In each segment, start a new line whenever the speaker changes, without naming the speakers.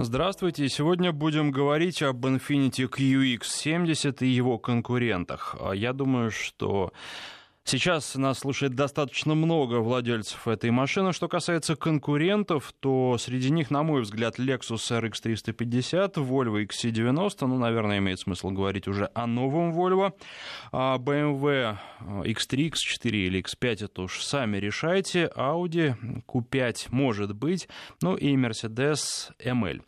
Здравствуйте. Сегодня будем говорить об Infiniti QX70 и его конкурентах. Я думаю, что Сейчас нас слушает достаточно много владельцев этой машины. Что касается конкурентов, то среди них, на мой взгляд, Lexus RX 350, Volvo XC90, ну, наверное, имеет смысл говорить уже о новом Volvo, BMW X3, X4 или X5, это уж сами решайте, Audi Q5 может быть, ну и Mercedes ML.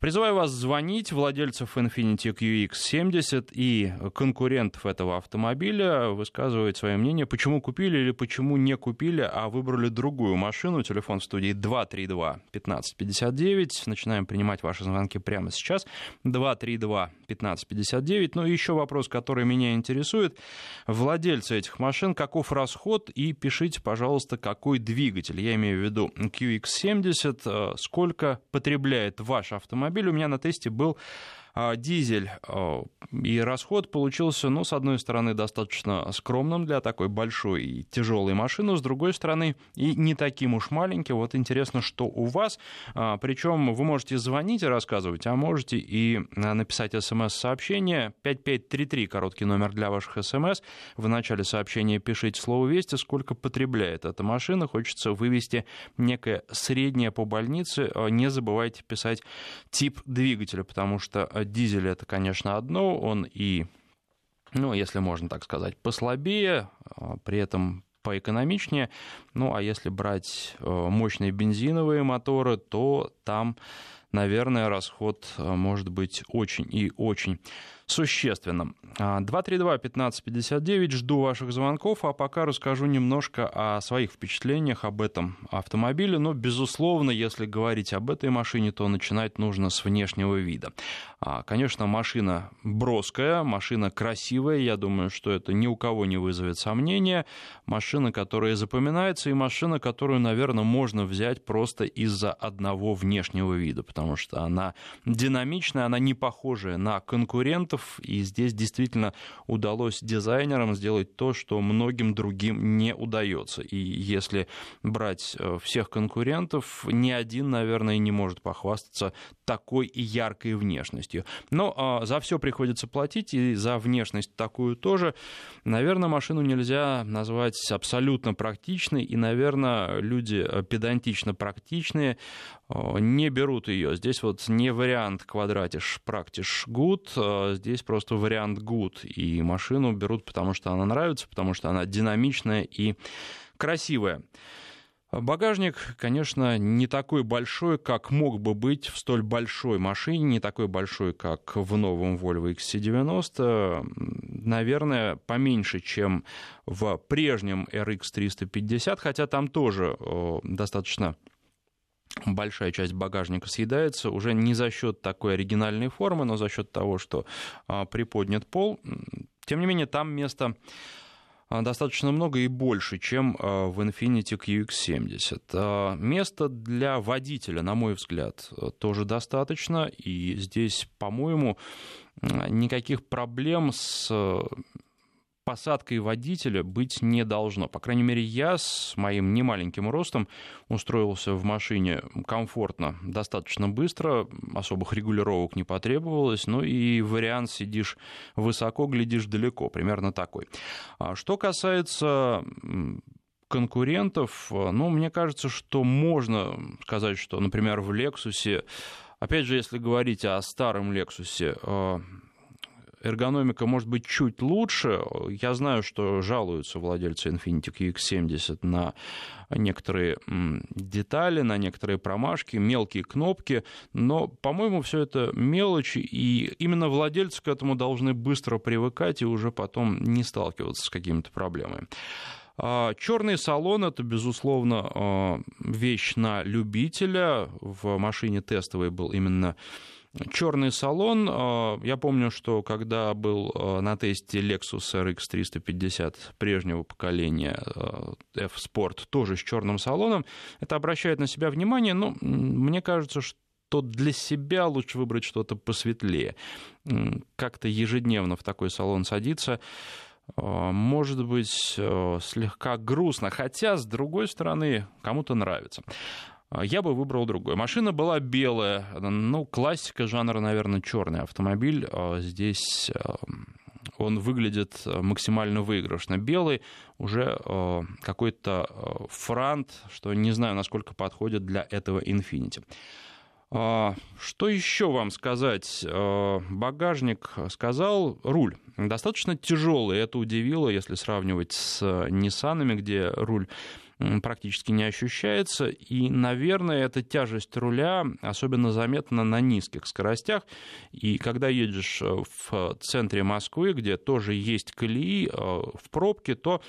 Призываю вас звонить, владельцев Infiniti QX70 и конкурентов этого автомобиля, высказывать свое мнение, почему купили или почему не купили, а выбрали другую машину. Телефон в студии 232-1559. Начинаем принимать ваши звонки прямо сейчас. 232-1559. Ну и еще вопрос, который меня интересует. Владельцы этих машин, каков расход? И пишите, пожалуйста, какой двигатель. Я имею в виду QX70. Э, сколько потребляет ваш автомобиль? Автомобиль у меня на тесте был дизель. А, и расход получился, ну, с одной стороны, достаточно скромным для такой большой и тяжелой машины, с другой стороны, и не таким уж маленьким. Вот интересно, что у вас. А, Причем вы можете звонить и рассказывать, а можете и написать смс-сообщение. 5533, короткий номер для ваших смс. В начале сообщения пишите слово «Вести», сколько потребляет эта машина. Хочется вывести некое среднее по больнице. Не забывайте писать тип двигателя, потому что дизель это, конечно, одно, он и, ну, если можно так сказать, послабее, а, при этом поэкономичнее. Ну, а если брать э, мощные бензиновые моторы, то там, наверное, расход э, может быть очень и очень существенным. 232-1559, жду ваших звонков, а пока расскажу немножко о своих впечатлениях об этом автомобиле. Но, безусловно, если говорить об этой машине, то начинать нужно с внешнего вида. А, конечно, машина броская, машина красивая, я думаю, что это ни у кого не вызовет сомнения. Машина, которая запоминается, и машина, которую, наверное, можно взять просто из-за одного внешнего вида, потому что она динамичная, она не похожая на конкурентов, элементов, и здесь действительно удалось дизайнерам сделать то, что многим другим не удается. И если брать э, всех конкурентов, ни один, наверное, не может похвастаться такой яркой внешностью. Но а, за все приходится платить, и за внешность такую тоже. Наверное, машину нельзя назвать абсолютно практичной, и, наверное, люди э, педантично практичные не берут ее. Здесь вот не вариант квадратиш практиш гуд, здесь просто вариант гуд. И машину берут, потому что она нравится, потому что она динамичная и красивая. Багажник, конечно, не такой большой, как мог бы быть в столь большой машине, не такой большой, как в новом Volvo XC90. Наверное, поменьше, чем в прежнем RX 350, хотя там тоже достаточно большая часть багажника съедается уже не за счет такой оригинальной формы, но за счет того, что а, приподнят пол. Тем не менее, там места а, достаточно много и больше, чем а, в Infiniti QX70. Места для водителя, на мой взгляд, тоже достаточно, и здесь, по-моему, никаких проблем с посадкой водителя быть не должно. По крайней мере, я с моим немаленьким ростом устроился в машине комфортно, достаточно быстро, особых регулировок не потребовалось, ну и вариант сидишь высоко, глядишь далеко, примерно такой. А что касается конкурентов, ну, мне кажется, что можно сказать, что, например, в Lexus, опять же, если говорить о старом Lexus, эргономика может быть чуть лучше. Я знаю, что жалуются владельцы Infiniti QX70 на некоторые детали, на некоторые промашки, мелкие кнопки, но, по-моему, все это мелочи, и именно владельцы к этому должны быстро привыкать и уже потом не сталкиваться с какими-то проблемами. А, Черный салон это, безусловно, а, вещь на любителя. В машине тестовой был именно Черный салон. А, я помню, что когда был а, на тесте Lexus RX 350 прежнего поколения а, F-Sport, тоже с черным салоном, это обращает на себя внимание, но мне кажется, что то для себя лучше выбрать что-то посветлее. Как-то ежедневно в такой салон садиться может быть слегка грустно, хотя, с другой стороны, кому-то нравится. Я бы выбрал другой. Машина была белая, ну, классика жанра, наверное, черный автомобиль. Здесь он выглядит максимально выигрышно. Белый уже какой-то франт, что не знаю, насколько подходит для этого Infiniti. А, что еще вам сказать? А, багажник сказал, руль достаточно тяжелый. Это удивило, если сравнивать с Ниссанами, где руль практически не ощущается. И, наверное, эта тяжесть руля особенно заметна на низких скоростях. И когда едешь в центре Москвы, где тоже есть колеи а, в пробке, то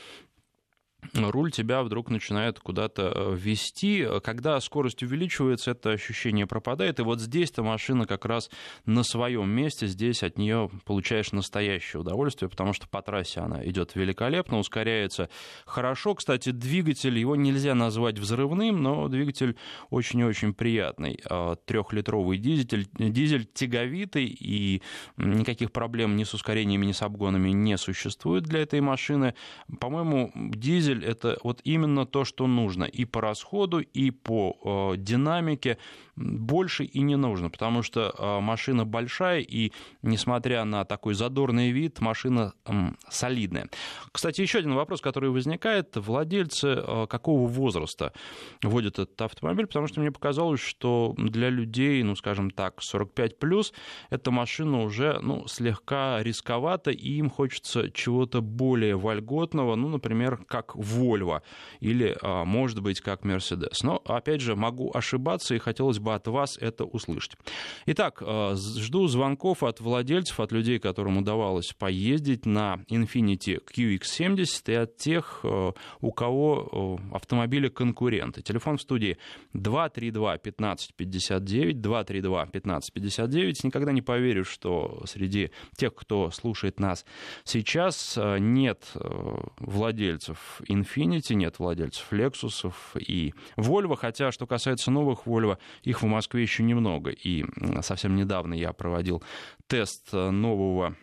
руль тебя вдруг начинает куда-то э, вести. Когда скорость увеличивается, это ощущение пропадает. И вот здесь-то машина как раз на своем месте. Здесь от нее получаешь настоящее удовольствие, потому что по трассе она идет великолепно, ускоряется хорошо. Кстати, двигатель, его нельзя назвать взрывным, но двигатель очень-очень приятный. А, Трехлитровый дизель, дизель тяговитый, и никаких проблем ни с ускорениями, ни с обгонами не существует для этой машины. По-моему, дизель дизель это вот именно то, что нужно и по расходу, и по э, динамике больше и не нужно, потому что э, машина большая, и несмотря на такой задорный вид, машина солидная. Кстати, еще один вопрос, который возникает. Владельцы э, какого возраста водят этот автомобиль? Потому что мне показалось, что для людей, ну, скажем так, 45+, плюс, эта машина уже ну, слегка рисковата, и им хочется чего-то более вольготного, ну, например, как Volvo или, а, может быть, как Mercedes. Но, опять же, могу ошибаться, и хотелось бы от вас это услышать. Итак, а, жду звонков от владельцев, от людей, которым удавалось поездить на Infiniti QX70 и от тех, а, у кого автомобили конкуренты. Телефон в студии 232 1559, 232 1559. Никогда не поверю, что среди тех, кто слушает нас сейчас, нет владельцев Infiniti, нет владельцев Lexus и Volvo, хотя, что касается новых Volvo, их в Москве еще немного. И совсем недавно я проводил тест нового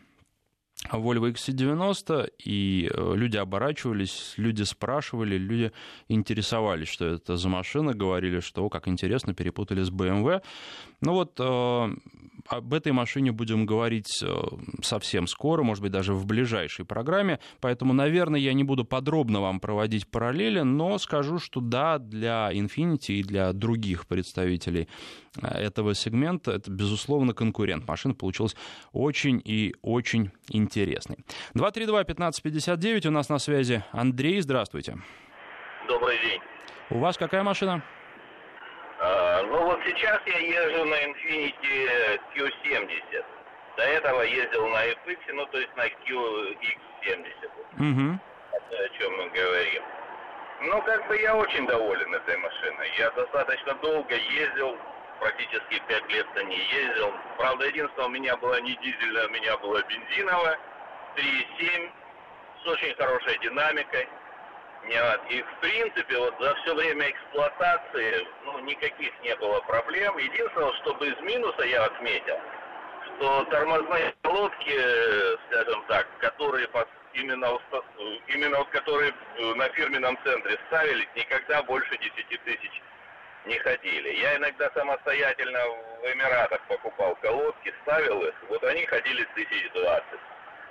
Volvo XC90, и э, люди оборачивались, люди спрашивали, люди интересовались, что это за машина, говорили, что, как интересно, перепутали с BMW. Ну вот э, об этой машине будем говорить э, совсем скоро, может быть, даже в ближайшей программе, поэтому, наверное, я не буду подробно вам проводить параллели, но скажу, что да, для Infiniti и для других представителей э, этого сегмента это, безусловно, конкурент. Машина получилась очень и очень интересной. 232-1559, у нас на связи Андрей, здравствуйте.
Добрый день.
У вас какая машина?
А, ну вот сейчас я езжу на Infiniti Q70. До этого ездил на FX, ну то есть на QX70.
Угу.
Это о чем мы говорим. Ну, как бы я очень доволен этой машиной. Я достаточно долго ездил, практически 5 лет на ней ездил. Правда, единственное, у меня была не дизельная, у меня была бензиновая, 3,7, с очень хорошей динамикой. Нет, и в принципе вот за все время эксплуатации ну, никаких не было проблем. Единственное, что из минуса я отметил, что тормозные лодки, скажем так, которые именно, именно вот которые на фирменном центре ставились, никогда больше 10 тысяч не ходили. Я иногда самостоятельно в Эмиратах покупал колодки, ставил их, вот они ходили тысяч двадцать.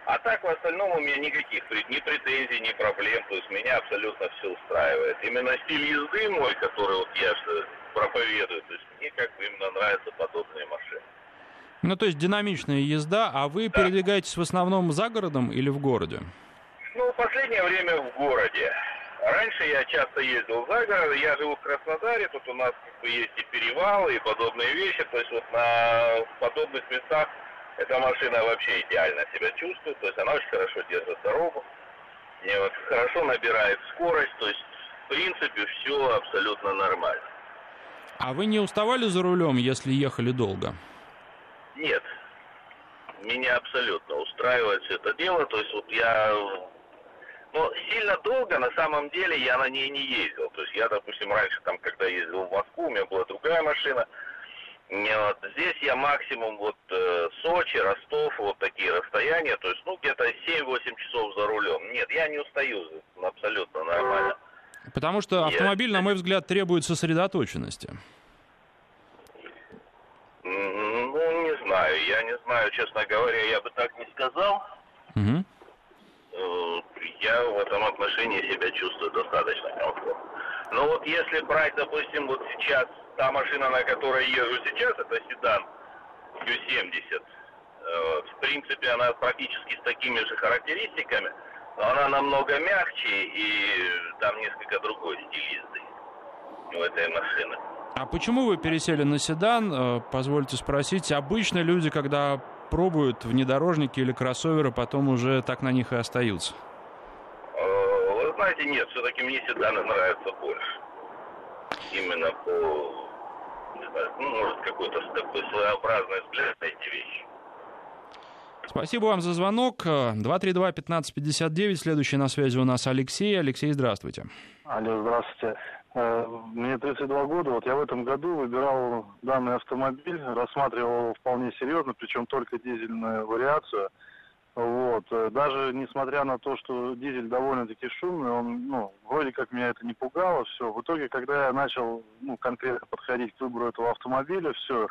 А так в остальном у меня никаких ни претензий, ни проблем. То есть меня абсолютно все устраивает. Именно стиль езды мой, который вот я проповедую, то есть мне как бы именно нравятся подобные машины.
Ну, то есть динамичная езда, а вы да. передвигаетесь в основном за городом или в городе?
Ну, в последнее время в городе. Раньше я часто ездил за город, я живу в Краснодаре, тут у нас как бы есть и перевалы, и подобные вещи, то есть вот на подобных местах эта машина вообще идеально себя чувствует, то есть она очень хорошо держит дорогу, и вот хорошо набирает скорость, то есть в принципе все абсолютно нормально.
А вы не уставали за рулем, если ехали долго?
Нет. Меня абсолютно устраивает все это дело. То есть вот я... Ну, сильно долго на самом деле я на ней не ездил. То есть я, допустим, раньше там, когда ездил в Москву, у меня была другая машина – вот. Здесь я максимум вот э, Сочи, Ростов, вот такие расстояния, то есть, ну, где-то 7-8 часов за рулем. Нет, я не устаю, абсолютно нормально.
Потому что автомобиль, на мой взгляд, требует сосредоточенности.
Ну, не знаю. Я не знаю, честно говоря, я бы так не сказал. Угу. Я в этом отношении себя чувствую достаточно комфортно. Но вот если брать, допустим, вот сейчас, та машина, на которой езжу сейчас, это седан Q70. Э, в принципе, она практически с такими же характеристиками, но она намного мягче и там несколько другой стиль езды у этой машины.
А почему вы пересели на седан? Э, позвольте спросить. Обычно люди, когда пробуют внедорожники или кроссоверы, потом уже так на них и остаются.
Э, вы знаете, нет, все-таки мне седаны нравятся больше. Именно по, ну, может, какой-то такой своеобразный взгляд на эти вещи.
Спасибо вам за звонок. 232-1559. Следующий на связи у нас Алексей. Алексей, здравствуйте.
Алло, здравствуйте. Э, мне 32 года, вот я в этом году выбирал данный автомобиль, рассматривал его вполне серьезно, причем только дизельную вариацию. Вот. Э, даже несмотря на то, что дизель довольно-таки шумный, он, ну, вроде как меня это не пугало, все. В итоге, когда я начал, ну, конкретно подходить к выбору этого автомобиля, все,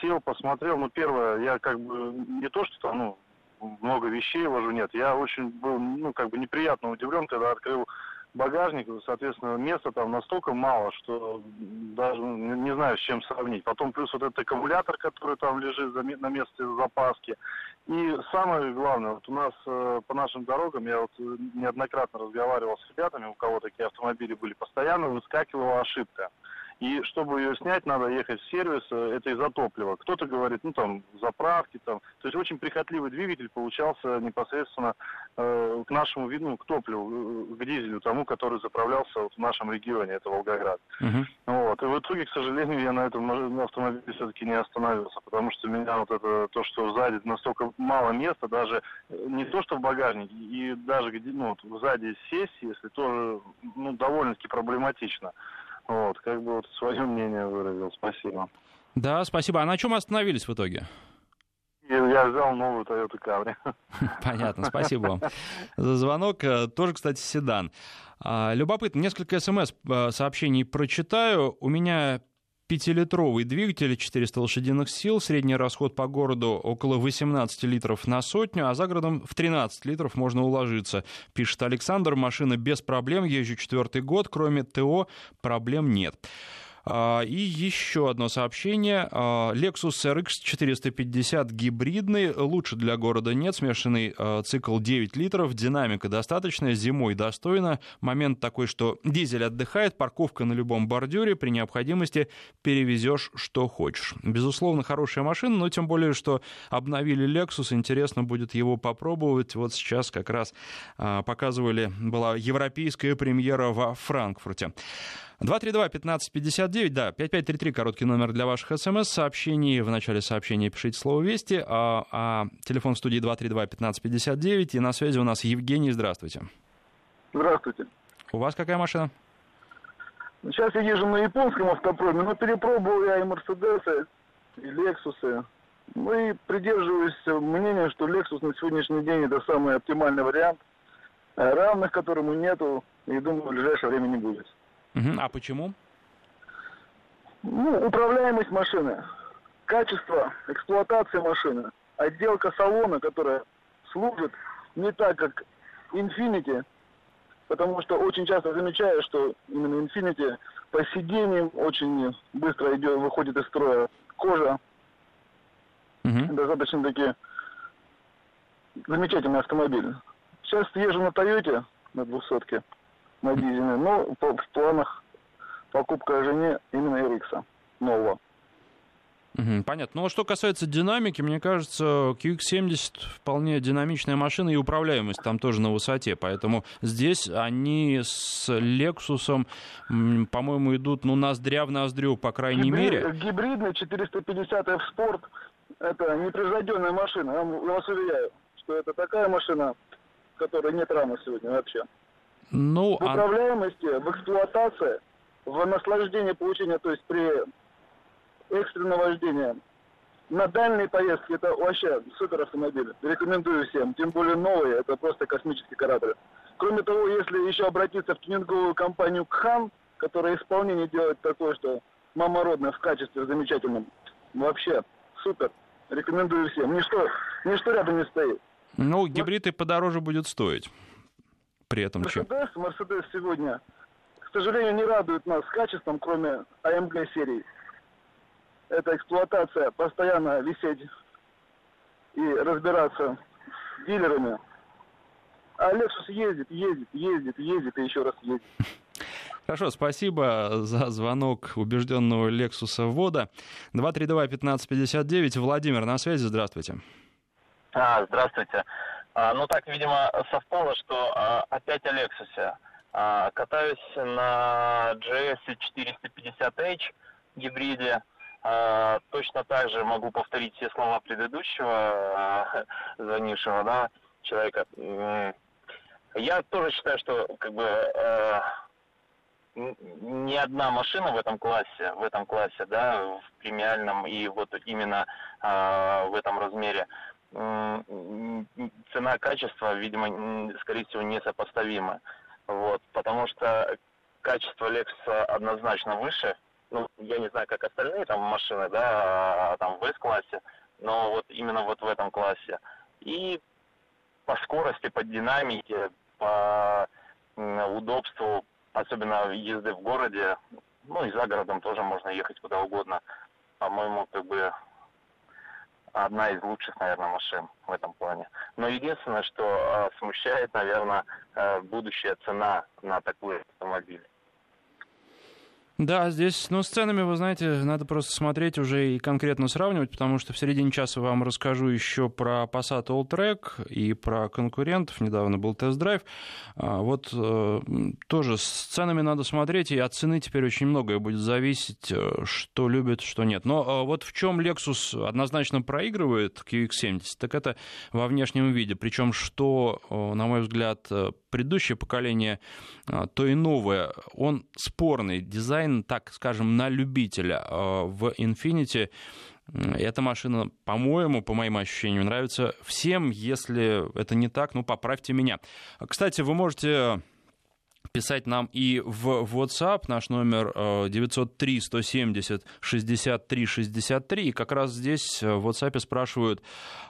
сел, посмотрел, ну, первое, я как бы не то, что там, ну, много вещей вожу, нет, я очень был, ну, как бы неприятно удивлен, когда открыл багажник, соответственно, места там настолько мало, что даже не, не знаю, с чем сравнить. Потом плюс вот этот аккумулятор, который там лежит на месте запаски. И самое главное, вот у нас э, по нашим дорогам, я вот неоднократно разговаривал с ребятами, у кого такие автомобили были, постоянно выскакивала ошибка. И чтобы ее снять, надо ехать в сервис, э, это из-за топлива. Кто-то говорит, ну там, заправки там. То есть очень прихотливый двигатель получался непосредственно э, к нашему виду, ну, к топливу, э, к дизелю, тому, который заправлялся вот в нашем регионе, это Волгоград. Uh-huh. Вот. И в итоге, к сожалению, я на этом автомобиле все-таки не остановился, потому что меня вот это, то, что сзади настолько мало места, даже э, не то, что в багажнике, и даже где, ну, сзади сесть, если тоже, ну, довольно-таки проблематично. Вот, как бы вот свое мнение выразил. Спасибо.
Да, спасибо. А на чем остановились в итоге?
Я взял новую Toyota Camry.
Понятно, спасибо вам за звонок. Э, тоже, кстати, седан. А, любопытно, несколько смс-сообщений э, прочитаю. У меня пятилитровый двигатель, 400 лошадиных сил, средний расход по городу около 18 литров на сотню, а за городом в 13 литров можно уложиться. Пишет Александр, машина без проблем, езжу четвертый год, кроме ТО проблем нет. А, и еще одно сообщение. А, Lexus RX 450 гибридный. Лучше для города нет. Смешанный а, цикл 9 литров. Динамика достаточная. Зимой достойно. Момент такой, что дизель отдыхает. Парковка на любом бордюре. При необходимости перевезешь что хочешь. Безусловно, хорошая машина, но тем более, что обновили Lexus. Интересно будет его попробовать. Вот сейчас как раз показывали, была европейская премьера во Франкфурте. 232-1559, да, 5533, короткий номер для ваших смс-сообщений. В начале сообщения пишите слово «Вести», а, а телефон в студии 232-1559, и на связи у нас Евгений, здравствуйте.
Здравствуйте.
У вас какая машина?
Сейчас я езжу на японском автопроме, но перепробовал я и Мерседесы, и Лексусы. Ну и придерживаюсь мнения, что Lexus на сегодняшний день это самый оптимальный вариант, равных которому нету, и думаю, в ближайшее время не будет.
Угу. А почему?
Ну, управляемость машины, качество эксплуатации машины, отделка салона, которая служит не так, как Infinity, потому что очень часто замечаю, что именно Infinity по сиденьям очень быстро идет, выходит из строя. Кожа угу. достаточно таки замечательный автомобиль. Сейчас езжу на Тойоте на двухсотке на дизельный. Но по, в планах покупка жене именно RX нового.
понятно. Ну, а что касается динамики, мне кажется, QX70 вполне динамичная машина и управляемость там тоже на высоте. Поэтому здесь они с Lexus, по-моему, идут ну, ноздря в ноздрю, по крайней
Гибрид,
мере.
Гибридный 450 F-Sport – это непревзойденная машина. Я вас уверяю, что это такая машина, которой нет рамы сегодня вообще. Ну, в управляемости, а... в эксплуатации, в наслаждении получения, то есть при экстренном вождении. На дальние поездки это вообще супер автомобиль. Рекомендую всем. Тем более новые, это просто космический корабль.
Кроме того, если еще обратиться в тюнинговую компанию «Кхан», которая исполнение делает такое, что мама родная в качестве замечательном, вообще супер. Рекомендую всем. Ничто, ничто рядом не стоит.
Ну, гибрид и подороже будет стоить при этом
чем? Мерседес, Мерседес сегодня, к сожалению, не радует нас качеством, кроме AMG серии. Это эксплуатация, постоянно висеть и разбираться с дилерами. А Lexus ездит, ездит, ездит, ездит и еще раз ездит.
Хорошо, спасибо за звонок убежденного Лексуса ввода. 232-1559. Владимир на связи, здравствуйте.
А, здравствуйте. А, ну так, видимо, совпало, что а, опять о Лексусе. А, катаюсь на GS 450H гибриде. А, точно так же могу повторить все слова предыдущего а, звонившего, да, человека. Я тоже считаю, что как бы а, ни одна машина в этом классе, в этом классе, да, в премиальном и вот именно э, в этом размере, э, цена-качество, видимо, скорее всего, несопоставимы. Вот, потому что качество Lexus однозначно выше. Ну, я не знаю, как остальные там машины, да, а, там в S-классе, но вот именно вот в этом классе. И по скорости, по динамике, по удобству, особенно езды в городе, ну и за городом тоже можно ехать куда угодно. По-моему, как бы одна из лучших, наверное, машин в этом плане. Но единственное, что э, смущает, наверное, э, будущая цена на такой автомобиль.
Да, здесь, ну, с ценами, вы знаете, надо просто смотреть уже и конкретно сравнивать, потому что в середине часа вам расскажу еще про Passat Alltrack и про конкурентов. Недавно был тест-драйв. А, вот э, тоже с ценами надо смотреть, и от цены теперь очень многое будет зависеть, э, что любят, что нет. Но э, вот в чем Lexus однозначно проигрывает QX70, так это во внешнем виде. Причем, что, на мой взгляд, предыдущее поколение, то и новое, он спорный. Дизайн, так скажем, на любителя. В Infinity эта машина, по-моему, по моим ощущениям, нравится всем. Если это не так, ну, поправьте меня. Кстати, вы можете писать нам и в WhatsApp, наш номер 903-170-63-63. И как раз здесь э, в WhatsApp спрашивают,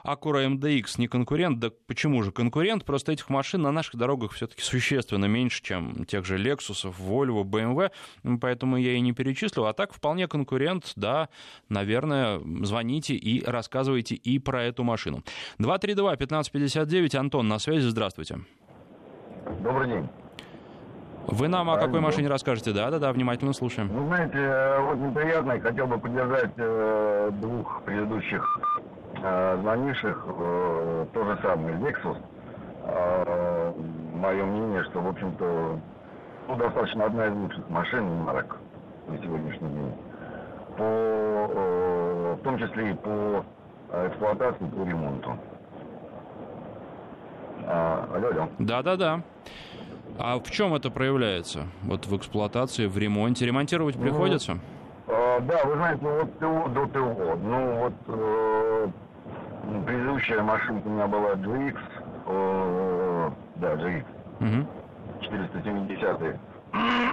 Acura MDX не конкурент? Да почему же конкурент? Просто этих машин на наших дорогах все-таки существенно меньше, чем тех же Lexus, Volvo, BMW, поэтому я и не перечислил. А так вполне конкурент, да, наверное, звоните и рассказывайте и про эту машину. 232-1559, Антон на связи, здравствуйте.
Добрый день.
Вы нам о какой машине расскажете? Да, да, да, внимательно слушаем.
Вы знаете, э, очень приятно, и хотел бы поддержать э, двух предыдущих э, звонивших, э, то же самое, Lexus. Э, мое мнение, что, в общем-то, ну, достаточно одна из лучших машин марок на сегодняшний день. По, э, в том числе и по эксплуатации, по ремонту.
А, алло, алло. Да, да, да. А в чем это проявляется? Вот в эксплуатации, в ремонте? Ремонтировать ну, приходится?
Э, да, вы знаете, ну, вот ТО до ТО. Ну вот э, предыдущая машинка у меня была GX, э, да, GX, угу. 470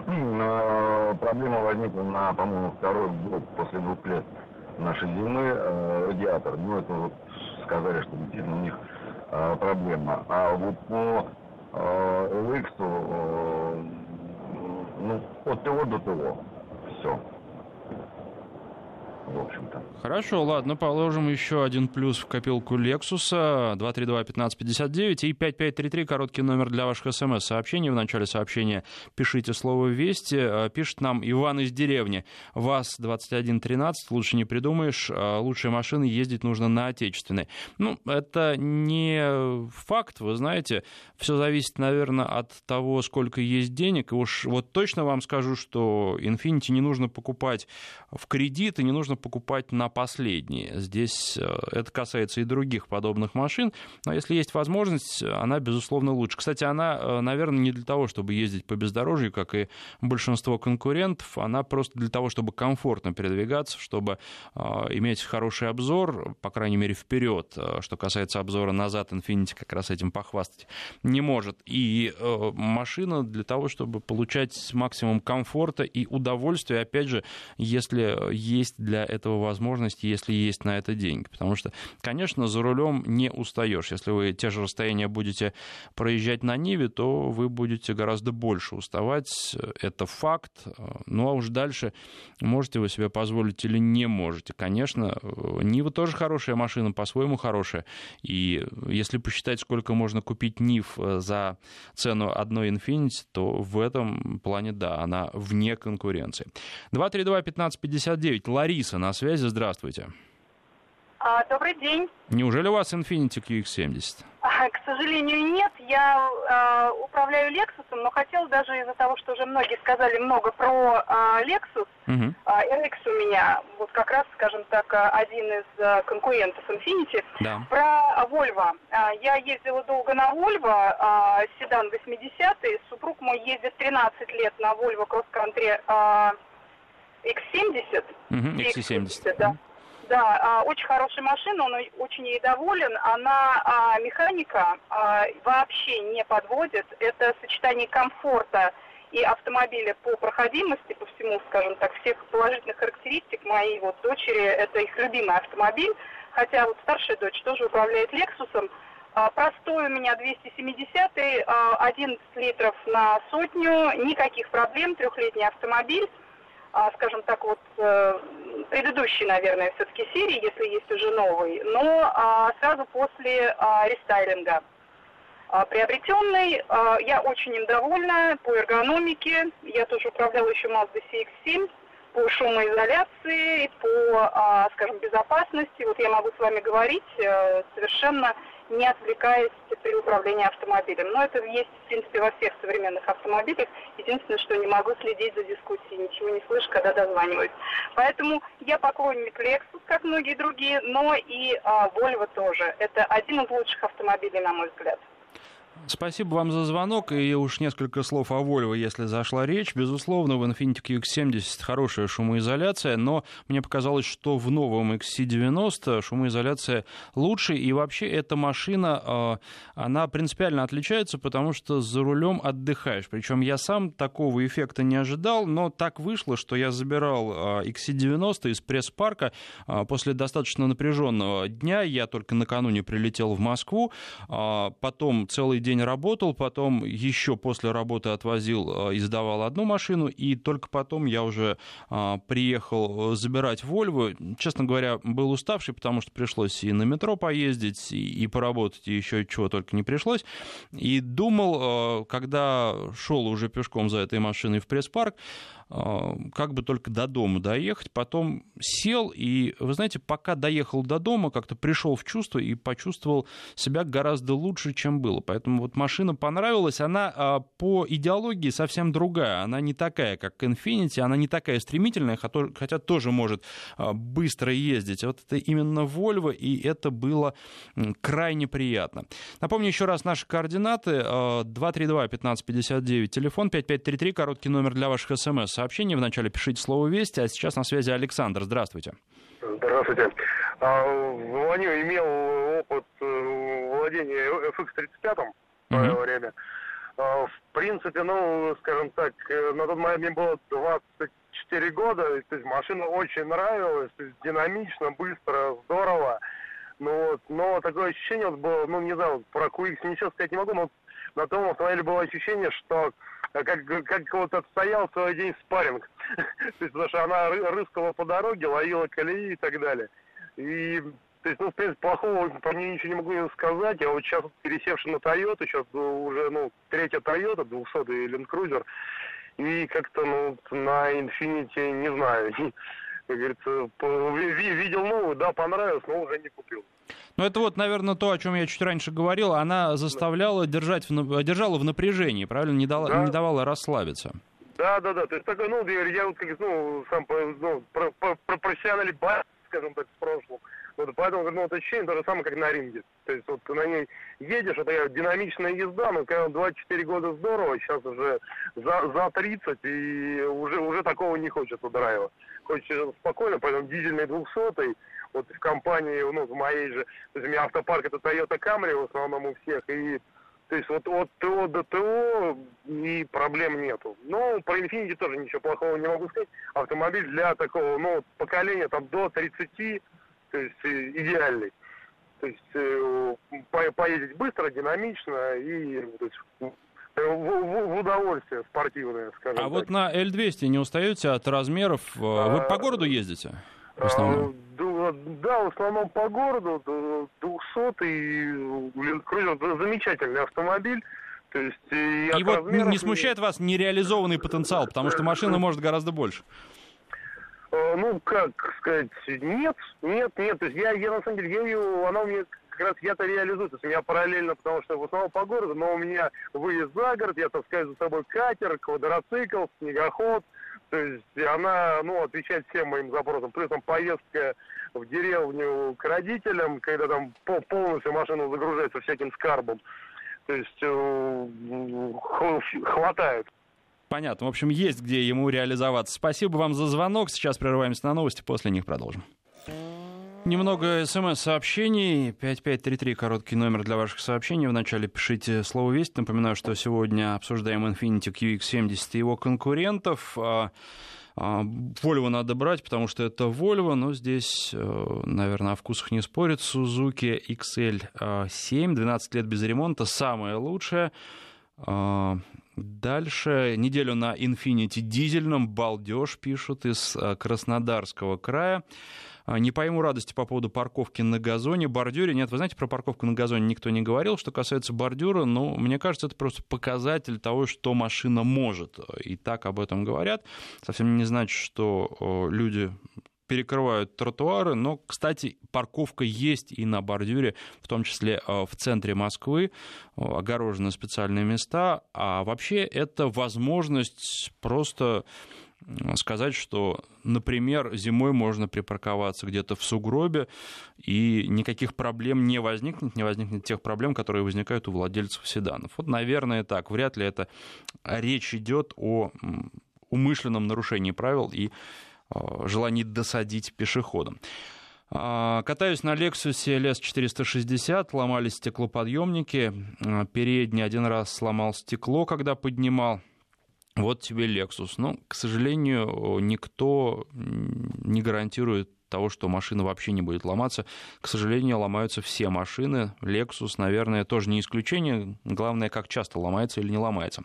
Но проблема возникла на, по-моему, второй год после двух лет нашей зимы э, радиатор. Ну, это вот сказали, что действительно у них э, проблема. А вот по Ликсу, ну, от того до того. Все в общем-то.
Хорошо, ладно, положим еще один плюс в копилку Lexus 232-1559 и 5533, короткий номер для ваших смс-сообщений. В начале сообщения пишите слово «Вести». А, пишет нам Иван из деревни. ВАЗ-2113, лучше не придумаешь, а, лучшие машины ездить нужно на отечественной. Ну, это не факт, вы знаете, все зависит, наверное, от того, сколько есть денег. И уж вот точно вам скажу, что Infiniti не нужно покупать в кредит и не нужно покупать на последние. Здесь э, это касается и других подобных машин, но если есть возможность, она, безусловно, лучше. Кстати, она, э, наверное, не для того, чтобы ездить по бездорожью, как и большинство конкурентов, она просто для того, чтобы комфортно передвигаться, чтобы э, иметь хороший обзор, по крайней мере, вперед. Что касается обзора назад, Infiniti как раз этим похвастать не может. И машина для того, чтобы получать максимум комфорта и удовольствия, опять же, если есть для этого возможность, если есть на это деньги. Потому что, конечно, за рулем не устаешь. Если вы те же расстояния будете проезжать на Ниве, то вы будете гораздо больше уставать. Это факт. Ну а уж дальше можете вы себе позволить или не можете. Конечно, Нива тоже хорошая машина, по-своему хорошая. И если посчитать, сколько можно купить Нив за цену одной Infiniti, то в этом плане, да, она вне конкуренции. 232-1559. Лариса на связи. Здравствуйте.
А, добрый день.
Неужели у вас Infiniti QX70?
А, к сожалению, нет. Я а, управляю Lexus, но хотел даже из-за того, что уже многие сказали много про а, Lexus. Угу. А, RX у меня, вот как раз, скажем так, один из а, конкурентов Infiniti. Да. Про Volvo. А, я ездила долго на Volvo, а, седан 80-й. Супруг мой ездит 13 лет на Volvo Cross Country а, X70.
Угу, XC70.
Да. Да, а, очень хорошая машина, он очень ей доволен. Она а, механика а, вообще не подводит. Это сочетание комфорта и автомобиля по проходимости, по всему, скажем так, всех положительных характеристик моей вот дочери, это их любимый автомобиль. Хотя вот старшая дочь тоже управляет Лексусом. Простой у меня 270, 11 литров на сотню, никаких проблем, трехлетний автомобиль. А, скажем так, вот э, предыдущей, наверное, все-таки серии, если есть уже новый, но а, сразу после а, рестайлинга. Приобретенный, я очень им довольна по эргономике, я тоже управляла еще Mazda CX-7, по шумоизоляции, по, скажем, безопасности. Вот я могу с вами говорить э, совершенно не отвлекаясь при управлении автомобилем. Но это есть, в принципе, во всех современных автомобилях. Единственное, что не могу следить за дискуссией, ничего не слышу, когда дозваниваюсь. Поэтому я поклонник Lexus, как многие другие, но и а, Volvo тоже. Это один из лучших автомобилей, на мой взгляд.
Спасибо вам за звонок, и уж несколько слов о Volvo, если зашла речь. Безусловно, в Infiniti QX70 хорошая шумоизоляция, но мне показалось, что в новом XC90 шумоизоляция лучше, и вообще эта машина, а, она принципиально отличается, потому что за рулем отдыхаешь. Причем я сам такого эффекта не ожидал, но так вышло, что я забирал XC90 а, из пресс-парка а, после достаточно напряженного дня. Я только накануне прилетел в Москву, потом целый день работал, потом еще после работы отвозил, э, издавал одну машину, и только потом я уже а, приехал забирать Вольву. Честно говоря, был уставший, потому что пришлось и на метро поездить, и поработать, и еще чего только не пришлось. И думал, э, когда шел уже пешком за этой машиной в пресс-парк, а, как бы только до дома доехать. Потом сел, и, вы знаете, пока доехал до дома, как-то пришел в чувство и почувствовал себя гораздо лучше, чем было. Поэтому вот машина понравилась. Она а, по идеологии совсем другая. Она не такая, как Infiniti, она не такая стремительная, хотя тоже может а, быстро ездить. Вот это именно Volvo, и это было крайне приятно. Напомню еще раз наши координаты. 232-1559, телефон 5533, короткий номер для ваших смс сообщение. Вначале пишите слово «Вести», а сейчас на связи Александр. Здравствуйте.
Здравствуйте. А, звоню, имел опыт э, владения FX-35 в свое uh-huh. время. А, в принципе, ну, скажем так, э, на тот момент мне было 24 года, то есть машина очень нравилась, то есть динамично, быстро, здорово. Ну вот, но такое ощущение вот было, ну не знаю, про QX ничего сказать не могу, но на том автомобиле было ощущение, что как, как вот отстоял целый день спарринг. То есть, потому что она рыскала по дороге, ловила колеи и так далее. И то есть, ну, в принципе, плохого по ней ничего не могу сказать. Я вот сейчас пересевший на Toyota, сейчас уже, ну, третья Toyota, 200 Land Cruiser. И как-то, ну, на Infinity, не знаю, как говорится, видел новую, да, понравилось, но уже не купил.
Ну, это вот, наверное, то, о чем я чуть раньше говорил. Она заставляла держать, в, держала в напряжении, правильно? Не, дала, да. не давала расслабиться.
Да, да, да. То есть такой, ну, я, я вот как ну, сам ну, про, про, про профессиональный бар, скажем так, в прошлом. Вот, поэтому ну, вот ощущение то же самое, как на ринге. То есть вот ты на ней едешь, это динамичная езда, но когда 24 года здорово, сейчас уже за, за 30, и уже, уже такого не хочется драйва. Хочется спокойно, поэтому дизельный 200 вот в компании, ну, в моей же, то есть у меня автопарк это Toyota Camry в основном у всех, и то есть вот от ТО до ТО и проблем нету. Но про Infiniti тоже ничего плохого не могу сказать. Автомобиль для такого, ну, поколения там до 30, то есть э, идеальный. То есть э, по поездить быстро, динамично и то есть, в, в, в удовольствие спортивное, скажем
А
так.
вот на L200 не устаете от размеров? Вы а, по городу ездите? В основном?
А, да, в основном по городу, 200 и крузер замечательный автомобиль. То есть,
и, и вот не смущает вас нереализованный потенциал, потому что машина может гораздо больше.
Ну, как сказать, нет, нет, нет. То есть я, я на самом деле, я ее, она у меня как раз я-то реализую. То есть у меня параллельно, потому что в основном по городу, но у меня выезд за город, я таскаю за собой катер, квадроцикл, снегоход. То есть она, ну, отвечает всем моим запросам. Плюс там поездка в деревню к родителям, когда там полностью машина загружается всяким скарбом. То есть э, хватает.
Понятно. В общем, есть где ему реализоваться. Спасибо вам за звонок. Сейчас прерываемся на новости, после них продолжим. Немного смс-сообщений. 5533, короткий номер для ваших сообщений. Вначале пишите слово «Весть». Напоминаю, что сегодня обсуждаем Infiniti QX70 и его конкурентов. А, а, Volvo надо брать, потому что это Volvo, но здесь, э, наверное, о вкусах не спорит. Suzuki XL7, 12 лет без ремонта, самое лучшее. А, дальше неделю на Infiniti дизельном балдеж пишут из э, Краснодарского края. А, не пойму радости по поводу парковки на газоне, бордюре. Нет, вы знаете, про парковку на газоне никто не говорил. Что касается бордюра, ну, мне кажется, это просто показатель того, что машина может. И так об этом говорят. Совсем не значит, что люди перекрывают тротуары, но, кстати, парковка есть и на бордюре, в том числе в центре Москвы, огорожены специальные места, а вообще это возможность просто сказать, что, например, зимой можно припарковаться где-то в сугробе, и никаких проблем не возникнет, не возникнет тех проблем, которые возникают у владельцев седанов. Вот, наверное, так. Вряд ли это речь идет о умышленном нарушении правил и а, желании досадить пешеходам. А, катаюсь на Lexus LS 460, ломались стеклоподъемники. Передний один раз сломал стекло, когда поднимал вот тебе Lexus. Но, к сожалению, никто не гарантирует того, что машина вообще не будет ломаться. К сожалению, ломаются все машины. Lexus, наверное, тоже не исключение. Главное, как часто ломается или не ломается.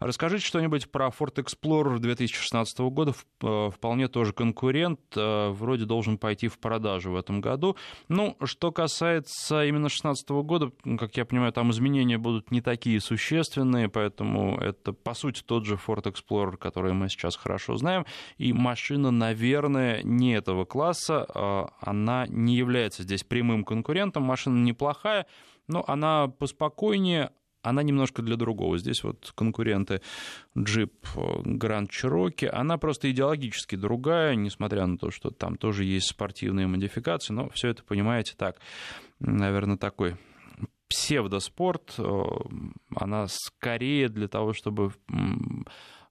Расскажите что-нибудь про Ford Explorer 2016 года. Э, вполне тоже конкурент. Э, вроде должен пойти в продажу в этом году. Ну, что касается именно 2016 года, как я понимаю, там изменения будут не такие существенные, поэтому это, по сути, тот же Ford Explorer, который мы сейчас хорошо знаем. И машина, наверное, не этого класса. Э, она не является здесь прямым конкурентом. Машина неплохая, но она поспокойнее, она немножко для другого. Здесь вот конкуренты Jeep Grand Cherokee, она просто идеологически другая, несмотря на то, что там тоже есть спортивные модификации, но все это, понимаете, так, наверное, такой псевдоспорт, э, она скорее для того, чтобы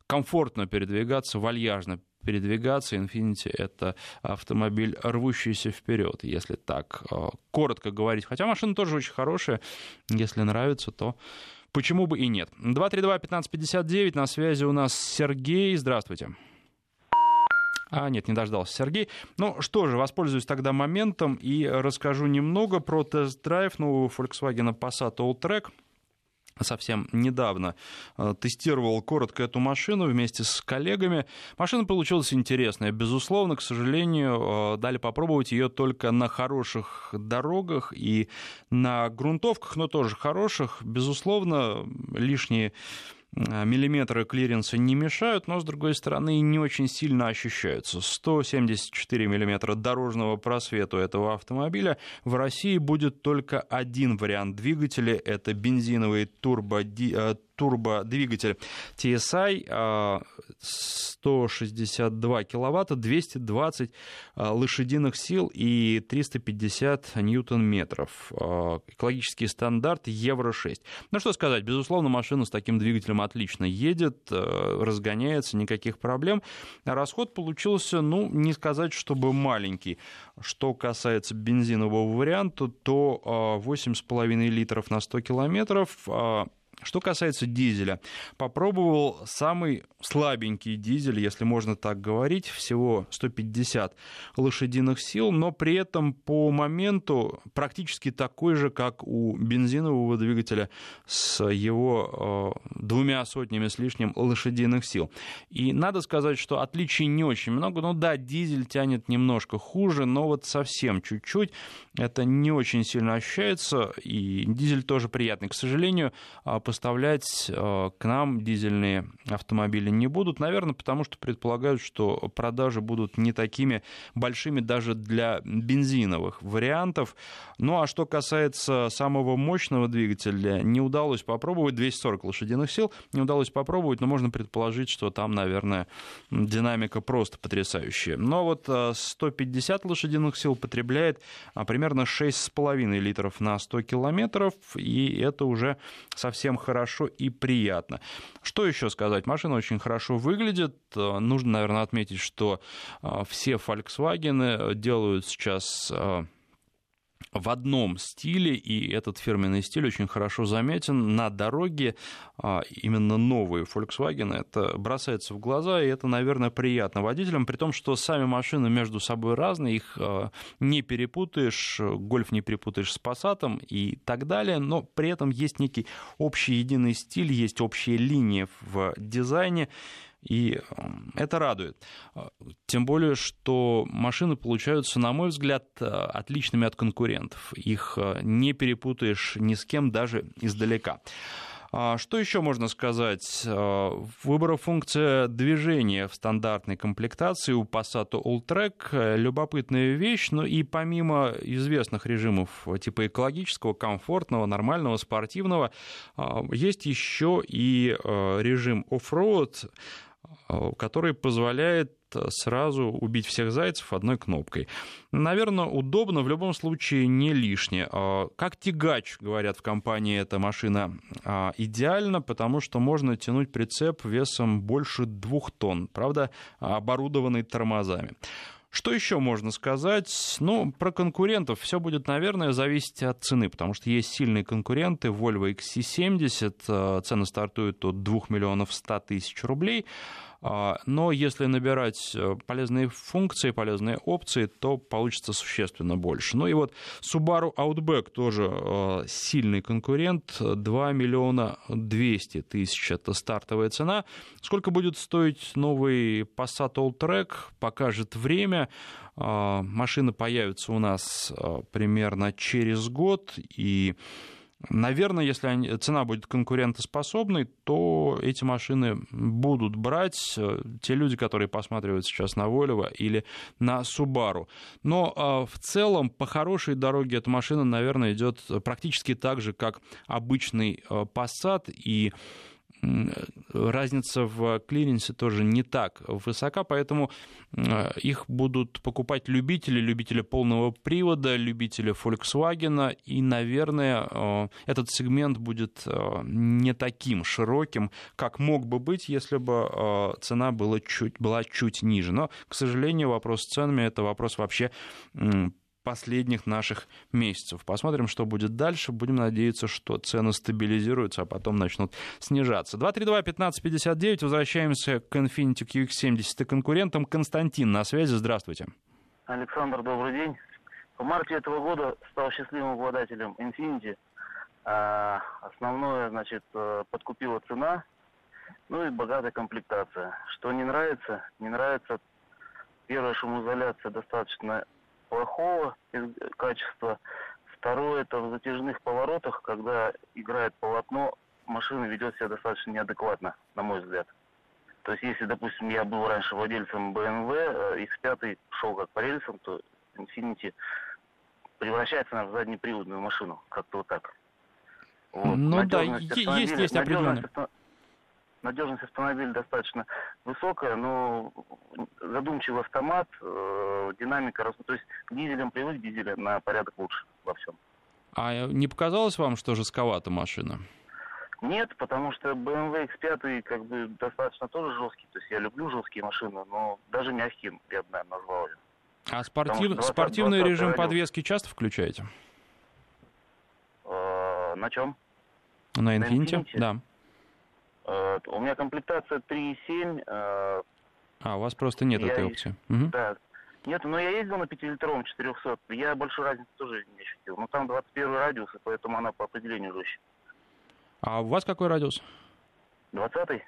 комфортно передвигаться, вальяжно передвигаться. Infiniti — это автомобиль, рвущийся вперед, если так э, коротко говорить. Хотя машина тоже очень хорошая. Если нравится, то почему бы и нет. 232-1559, на связи у нас Сергей. Здравствуйте. А, нет, не дождался Сергей. Ну что же, воспользуюсь тогда моментом и расскажу немного про тест-драйв нового Volkswagen Passat Alltrack совсем недавно э, тестировал коротко эту машину вместе с коллегами. Машина получилась интересная. Безусловно, к сожалению, э, дали попробовать ее только на хороших дорогах и на грунтовках, но тоже хороших. Безусловно, лишние миллиметры клиренса не мешают, но, с другой стороны, не очень сильно ощущаются. 174 миллиметра дорожного просвета этого автомобиля. В России будет только один вариант двигателя. Это бензиновый турбо, э, турбодвигатель TSI. 162 киловатта, 220 лошадиных сил и 350 ньютон-метров. Экологический стандарт Евро-6. Ну что сказать, безусловно, машина с таким двигателем отлично едет, разгоняется, никаких проблем. Расход получился, ну, не сказать, чтобы маленький. Что касается бензинового варианта, то 8,5 литров на 100 километров что касается дизеля, попробовал самый слабенький дизель, если можно так говорить, всего 150 лошадиных сил, но при этом по моменту практически такой же, как у бензинового двигателя с его э, двумя сотнями с лишним лошадиных сил. И надо сказать, что отличий не очень много. Ну да, дизель тянет немножко хуже, но вот совсем чуть-чуть. Это не очень сильно ощущается, и дизель тоже приятный. К сожалению, а, поставлять э, к нам дизельные автомобили не будут, наверное, потому что предполагают, что продажи будут не такими большими даже для бензиновых вариантов. Ну а что касается самого мощного двигателя, не удалось попробовать, 240 лошадиных сил, не удалось попробовать, но можно предположить, что там, наверное, динамика просто потрясающая. Но вот 150 э, лошадиных сил потребляет а, примерно 6,5 литров на 100 километров, и это уже совсем хорошо и приятно. Что еще сказать? Машина очень хорошо выглядит. Э, нужно, наверное, отметить, что э, все Volkswagen делают сейчас э, в одном стиле, и этот фирменный стиль очень хорошо заметен на дороге. А, именно новые Volkswagen, это бросается в глаза, и это, наверное, приятно водителям, при том, что сами машины между собой разные, их а, не перепутаешь, гольф не перепутаешь с Passat и так далее, но при этом есть некий общий единый стиль, есть общие линии в дизайне, и это радует. Тем более, что машины получаются, на мой взгляд, отличными от конкурентов. Их э, не перепутаешь ни с кем, даже издалека. А что еще можно сказать? Э, Выбора функция движения в стандартной комплектации у Passat Alltrack любопытная вещь, но и помимо известных режимов типа экологического, комфортного, нормального, спортивного, э, есть еще и режим off-road, Э, который позволяет сразу убить всех зайцев одной кнопкой. Наверное, удобно, в любом случае не лишнее. Э, как тягач, говорят в компании, эта машина э, идеальна, потому что можно тянуть прицеп весом больше двух тонн, правда, оборудованный тормозами. Что еще можно сказать? Ну, про конкурентов все будет, наверное, зависеть от цены, потому что есть сильные конкуренты. Volvo XC70, цены стартуют от 2 миллионов 100 тысяч рублей. А, но если набирать э, полезные функции, полезные опции, то получится существенно больше. Ну и вот Subaru Outback тоже э, сильный конкурент. 2 миллиона 200 тысяч – это стартовая цена. Сколько будет стоить новый Passat Alltrack, покажет время. А, машина появится у нас э, примерно через год, и Наверное, если они, цена будет конкурентоспособной, то эти машины будут брать э, те люди, которые посматривают сейчас на Volvo или на Subaru. Но э, в целом по хорошей дороге эта машина, наверное, идет практически так же, как обычный э, Passat. И разница в клиренсе тоже не так высока, поэтому э, их будут покупать любители, любители полного привода, любители Volkswagen, и, наверное, э, этот сегмент будет э, не таким широким, как мог бы быть, если бы цена была чуть, была чуть ниже. Но, к сожалению, вопрос с ценами – это вопрос вообще последних наших месяцев. Посмотрим, что будет дальше. Будем надеяться, что цены стабилизируются, а потом начнут снижаться. 232-1559. Возвращаемся к Infiniti QX70 и конкурентам. Константин на связи. Здравствуйте.
Александр, добрый день. В марте этого года стал счастливым обладателем Infiniti. А основное, значит, э, подкупила цена, ну и богатая комплектация. Что не нравится? Не нравится первая шумоизоляция достаточно плохого качества. Второе, это в затяжных поворотах, когда играет полотно, машина ведет себя достаточно неадекватно, на мой взгляд. То есть, если, допустим, я был раньше владельцем BMW, X5 шел как по рельсам, то Infiniti превращается в заднеприводную машину, как-то вот так.
Вот. Ну да, есть, есть определенная.
Надежность автомобиля достаточно высокая, но задумчивый автомат, э, динамика, то есть к дизелям привык, дизеля на порядок лучше во всем.
А не показалось вам, что жестковата машина?
Нет, потому что BMW X5 как бы достаточно тоже жесткий. То есть я люблю жесткие машины, но даже мягкие я бы, наверное, назвал ее.
А спортив... 20, спортивный 20 режим подвески часто включаете?
Э, на чем?
На Infiniti, на Infiniti? да.
Э, у меня комплектация 3.7. Э,
а, у вас просто нет
я
этой опции.
Угу. Да. Нет, но я ездил на 5-литровом 400. Я большой разницы тоже не ощутил. Но там 21 радиус, и поэтому она по определению жестче.
А у вас какой радиус?
20-й.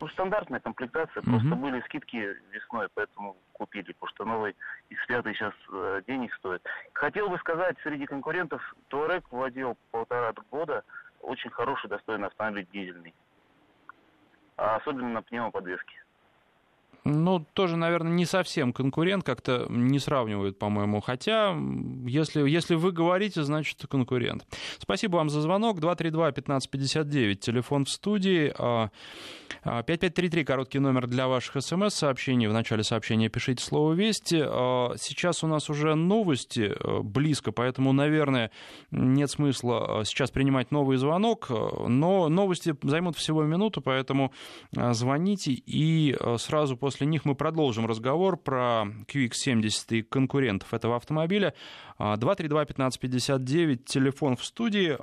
Ну, стандартная комплектация. Угу. Просто были скидки весной, поэтому купили. Потому что новый X5 сейчас э, денег стоит. Хотел бы сказать, среди конкурентов Touareg владел полтора года. Очень хороший, достойный автомобиль дизельный. А особенно на пневмоподвеске.
Ну, тоже, наверное, не совсем конкурент, как-то не сравнивают, по-моему. Хотя, если, если вы говорите, значит, конкурент. Спасибо вам за звонок. 232-1559, телефон в студии. 5533, а, короткий номер для ваших смс-сообщений. В начале сообщения пишите слово «Вести». А, сейчас у нас уже новости близко, поэтому, наверное, нет смысла сейчас принимать новый звонок. Но новости займут всего минуту, поэтому звоните и сразу после После них мы продолжим разговор про QX70 и конкурентов этого автомобиля. 232-1559, телефон в студии.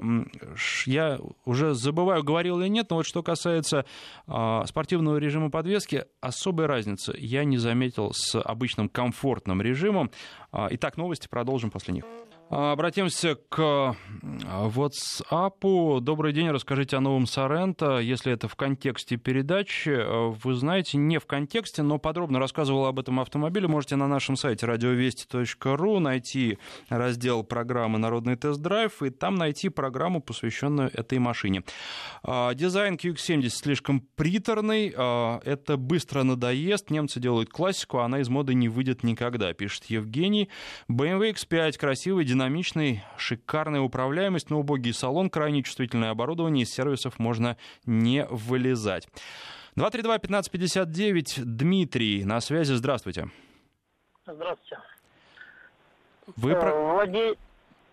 Я уже забываю, говорил или нет, но вот что касается а, спортивного режима подвески, особой разницы я не заметил с обычным комфортным режимом. А, итак, новости продолжим после них. Обратимся к WhatsApp. Добрый день, расскажите о новом Соренто, если это в контексте передачи. Вы знаете, не в контексте, но подробно рассказывал об этом автомобиле. Можете на нашем сайте радиовести.ру найти раздел программы «Народный тест-драйв» и там найти программу, посвященную этой машине. Дизайн QX70 слишком приторный, это быстро надоест, немцы делают классику, она из моды не выйдет никогда, пишет Евгений. BMW X5 красивый, динамичный, шикарная управляемость, но убогий салон, крайне чувствительное оборудование, из сервисов можно не вылезать. 232-1559, Дмитрий, на связи, здравствуйте.
Здравствуйте.
Вы э, про...
Владе...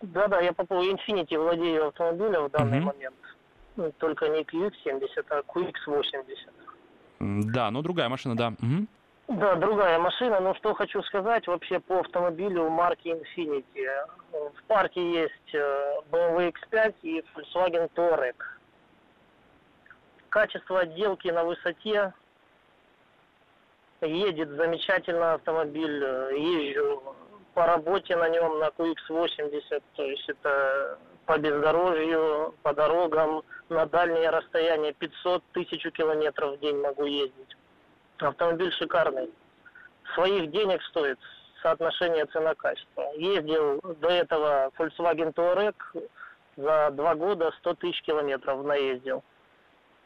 Да-да, я по поводу Infiniti владею автомобилем в данный угу. момент. Ну, только не QX70, а QX80.
Да, но другая машина, да. Угу.
Да, другая машина. Но что хочу сказать вообще по автомобилю марки Infiniti. В парке есть э, BMW X5 и Volkswagen Touareg. Качество отделки на высоте. Едет замечательно автомобиль. Езжу по работе на нем на QX80. То есть это по бездорожью, по дорогам на дальние расстояния 500 тысяч километров в день могу ездить. Автомобиль шикарный. Своих денег стоит соотношение цена-качество. Ездил до этого Volkswagen Touareg за два года 100 тысяч километров наездил.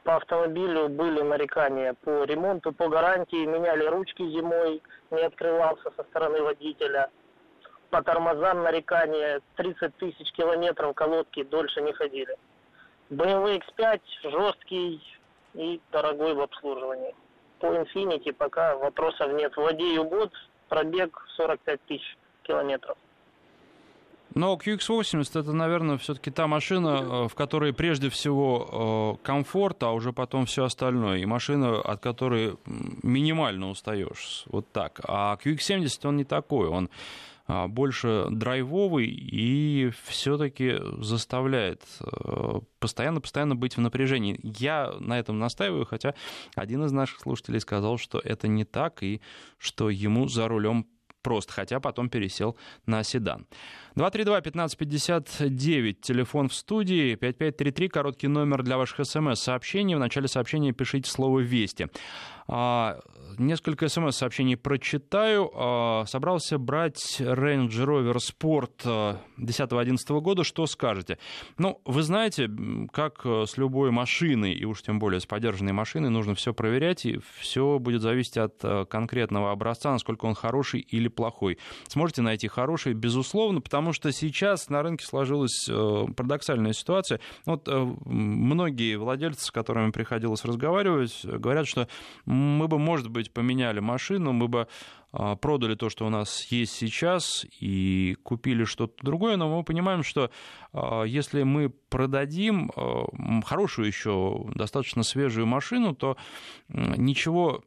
По автомобилю были нарекания по ремонту, по гарантии, меняли ручки зимой, не открывался со стороны водителя. По тормозам нарекания 30 тысяч километров колодки дольше не ходили. BMW X5 жесткий и дорогой в обслуживании по Infinity пока вопросов нет. Владею год, пробег 45 тысяч километров.
Но QX80 это, наверное, все-таки та машина, э, в которой прежде всего э, комфорт, а уже потом все остальное. И машина, от которой минимально устаешь. Вот так. А QX70 он не такой. Он больше драйвовый и все-таки заставляет постоянно-постоянно э, быть в напряжении. Я на этом настаиваю, хотя один из наших слушателей сказал, что это не так и что ему за рулем просто, хотя потом пересел на седан. 232-1559, телефон в студии, 5533, короткий номер для ваших смс-сообщений. В начале сообщения пишите слово «Вести». А, несколько смс-сообщений прочитаю. А, собрался брать Range Rover Sport 10-11 года. Что скажете? Ну, вы знаете, как с любой машиной, и уж тем более с подержанной машиной, нужно все проверять, и все будет зависеть от конкретного образца, насколько он хороший или плохой. Сможете найти хороший, безусловно, потому что сейчас на рынке сложилась парадоксальная ситуация. Вот многие владельцы, с которыми приходилось разговаривать, говорят, что мы бы, может быть, поменяли машину, мы бы а, продали то, что у нас есть сейчас, и купили что-то другое, но мы понимаем, что а, если мы продадим а, хорошую еще достаточно свежую машину, то ничего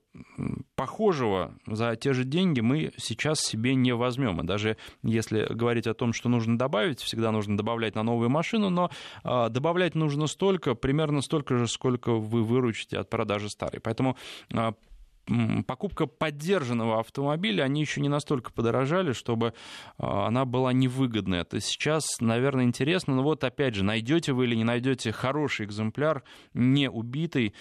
похожего за те же деньги мы сейчас себе не возьмем. И даже если говорить о том, что нужно добавить, всегда нужно добавлять на новую машину, но добавлять нужно столько, примерно столько же, сколько вы выручите от продажи старой. Поэтому покупка поддержанного автомобиля, они еще не настолько подорожали, чтобы а, она была невыгодная. Это сейчас, наверное, интересно, но вот опять же, найдете вы или не найдете хороший экземпляр, не убитый,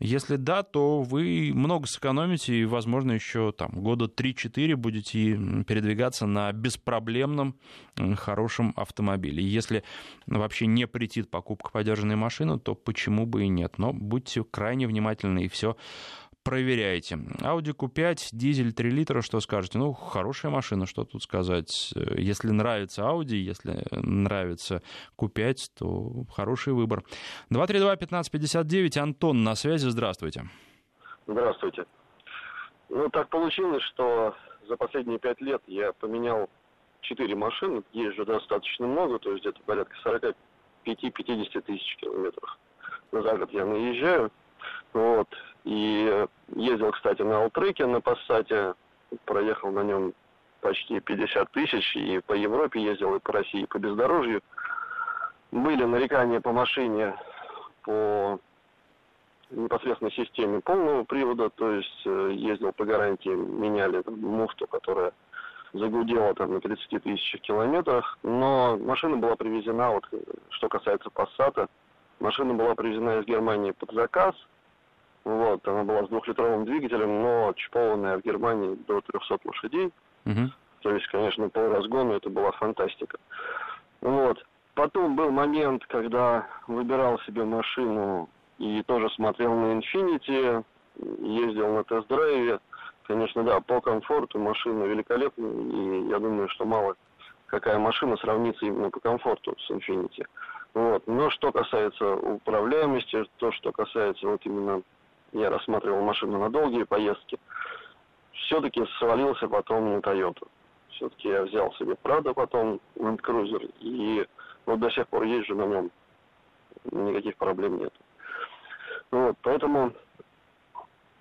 если да, то вы много сэкономите и, возможно, еще там года 3-4 будете передвигаться на беспроблемном хорошем автомобиле. Если вообще не претит покупка подержанной машины, то почему бы и нет. Но будьте крайне внимательны и все проверяете. Audi Q5, дизель 3 литра, что скажете? Ну, хорошая машина, что тут сказать. Если нравится Audi, если нравится Q5, то хороший выбор. 232-1559, Антон на связи, здравствуйте.
Здравствуйте. Ну, так получилось, что за последние пять лет я поменял четыре машины, езжу достаточно много, то есть где-то порядка 45-50 тысяч километров за год я наезжаю. Вот. И ездил, кстати, на Алтреке, на Пассате, проехал на нем почти 50 тысяч, и по Европе ездил, и по России, и по бездорожью. Были нарекания по машине, по непосредственно системе полного привода, то есть э, ездил по гарантии, меняли муфту, которая загудела там на 30 тысячах километрах, но машина была привезена, вот что касается Passat, машина была привезена из Германии под заказ – вот, она была с двухлитровым двигателем, но чипованная в Германии до 300 лошадей. Угу. То есть, конечно, по разгону это была фантастика. Вот. Потом был момент, когда выбирал себе машину и тоже смотрел на Infiniti, ездил на тест-драйве. Конечно, да, по комфорту машина великолепная, и я думаю, что мало какая машина сравнится именно по комфорту с Infiniti. Вот. Но что касается управляемости, то, что касается вот именно я рассматривал машину на долгие поездки, все-таки свалился потом на Toyota. Все-таки я взял себе Prado потом, Land Cruiser, и вот до сих пор езжу на нем. Никаких проблем нет. Вот, поэтому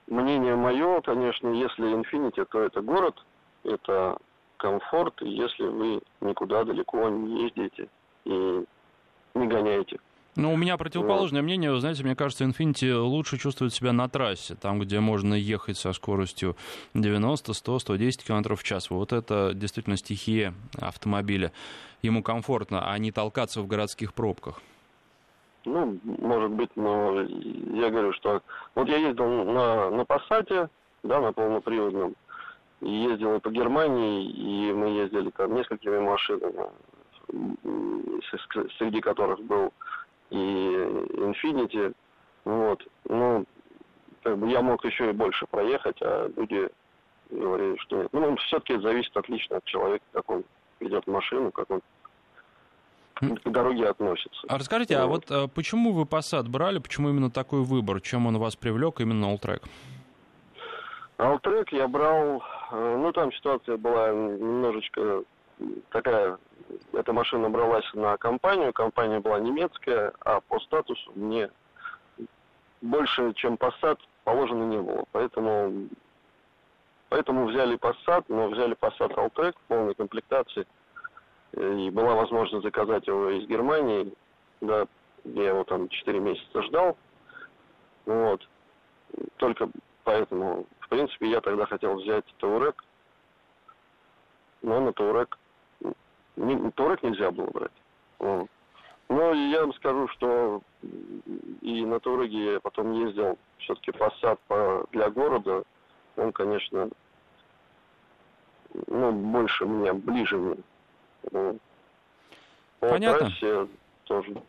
мнение мое, конечно, если Infinity, то это город, это комфорт, если вы никуда далеко не ездите и не гоняете.
Ну, у меня противоположное вот. мнение. Вы знаете, мне кажется, Infinity лучше чувствует себя на трассе, там, где можно ехать со скоростью 90, 100, 110 км в час. Вот это действительно стихия автомобиля. Ему комфортно, а не толкаться в городских пробках.
Ну, может быть, но я говорю, что... Вот я ездил на, на Passat, да, на полноприводном, ездил и по Германии, и мы ездили там несколькими машинами, среди которых был и Infinity. Вот. Ну, как бы я мог еще и больше проехать, а люди говорили, что нет. Ну, все-таки зависит отлично от человека, как он ведет машину, как он к дороге относится.
А расскажите, вот. а вот а почему вы Passat брали, почему именно такой выбор, чем он вас привлек именно Alltrack?
Alltrack я брал, э, ну там ситуация была немножечко такая эта машина бралась на компанию, компания была немецкая, а по статусу мне больше, чем Passat, положено не было. Поэтому, поэтому взяли Passat, но взяли Passat Alltrack в полной комплектации. И была возможность заказать его из Германии. Да, я его там 4 месяца ждал. Вот. Только поэтому, в принципе, я тогда хотел взять Таурек. Но на Таурек не, турок нельзя было брать. Вот. Но я вам скажу, что и на Туреге я потом ездил все-таки Passat по, для города. он, конечно, ну, больше меня, ближе мне. Ну,
по Понятно.
трассе тоже.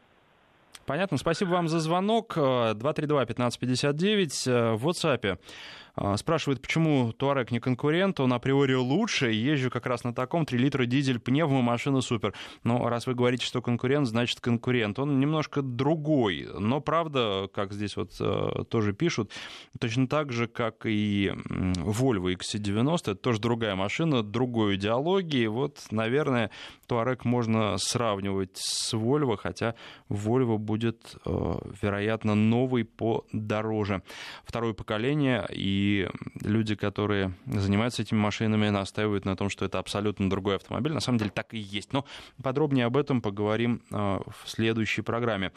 Понятно. Спасибо вам за звонок. 232-1559 э, в WhatsApp. А, спрашивает, почему Туарек не конкурент, он априори лучше, езжу как раз на таком, 3 литра дизель, пневмо, машина супер. Но раз вы говорите, что конкурент, значит конкурент. Он немножко другой, но правда, как здесь вот э, тоже пишут, точно так же, как и Volvo XC90, это тоже другая машина, другой идеологии. Вот, наверное, Туарек можно сравнивать с Volvo, хотя Volvo будет, э, вероятно, новый подороже. Второе поколение и люди, которые занимаются этими машинами, настаивают на том, что это абсолютно другой автомобиль. На самом деле так и есть. Но подробнее об этом поговорим а, в следующей программе.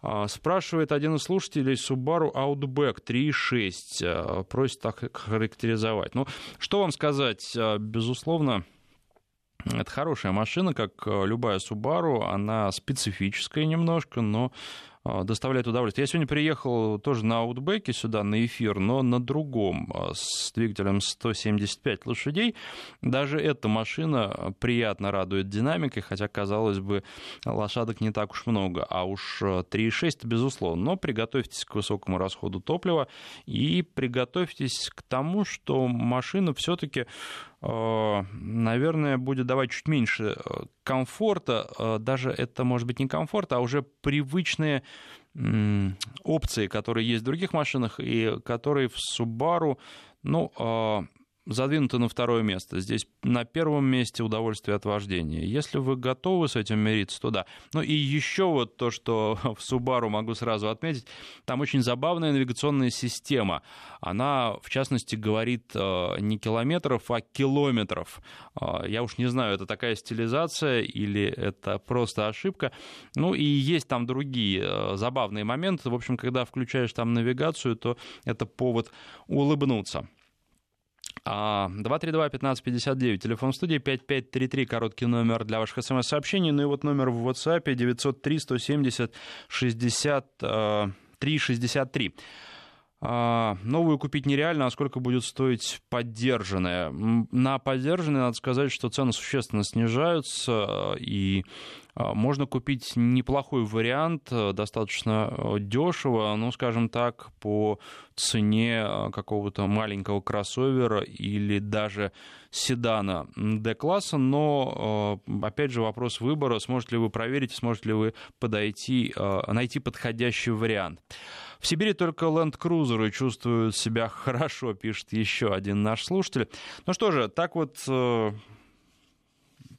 А, спрашивает один из слушателей Subaru Outback 3.6. А, просит так характеризовать. Ну, что вам сказать? Безусловно, это хорошая машина, как любая Subaru. Она специфическая немножко, но доставляет удовольствие. Я сегодня приехал тоже на аутбеке сюда, на эфир, но на другом, а, с двигателем 175 лошадей. Даже эта машина приятно радует динамикой, хотя, казалось бы, лошадок не так уж много, а уж 3,6 безусловно. Но приготовьтесь к высокому расходу топлива и приготовьтесь к тому, что машина все-таки наверное, будет давать чуть меньше э, комфорта. Э, даже это может быть не комфорт, а уже привычные опции, которые есть в других машинах и которые в Subaru, ну, задвинуты на второе место. Здесь на первом месте удовольствие от вождения. Если вы готовы с этим мириться, то да. Ну и еще вот то, что в Subaru могу сразу отметить, там очень забавная навигационная система. Она, в частности, говорит э, не километров, а километров. Э, я уж не знаю, это такая стилизация или это просто ошибка. Ну и есть там другие э, забавные моменты. В общем, когда включаешь там навигацию, то это повод улыбнуться. 232-1559, телефон студии 5533, короткий номер для ваших смс-сообщений, ну и вот номер в WhatsApp 903-170-63-63. А, новую купить нереально, а сколько будет стоить поддержанная? На поддержанные надо сказать, что цены существенно снижаются, и а, можно купить неплохой вариант, э, достаточно э, дешево, ну, скажем так, по цене э, какого-то маленького кроссовера или даже седана D-класса, но, опять же, вопрос выбора, сможете ли вы проверить, сможете ли вы подойти, найти подходящий вариант. В Сибири только ленд-крузеры чувствуют себя хорошо, пишет еще один наш слушатель. Ну что же, так вот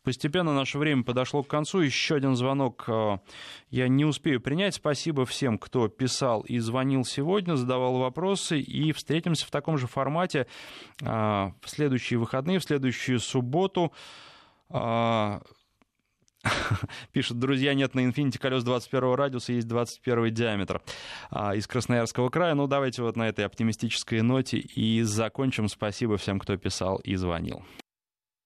Постепенно наше время подошло к концу. Еще один звонок э, я не успею принять. Спасибо всем, кто писал и звонил сегодня, задавал вопросы. И встретимся в таком же формате э, в следующие выходные, в следующую субботу. Э, пишут, друзья, нет на Infiniti колес 21 радиуса, есть 21 диаметр из Красноярского края. Ну, давайте вот на этой оптимистической ноте и закончим. Спасибо всем, кто писал и звонил.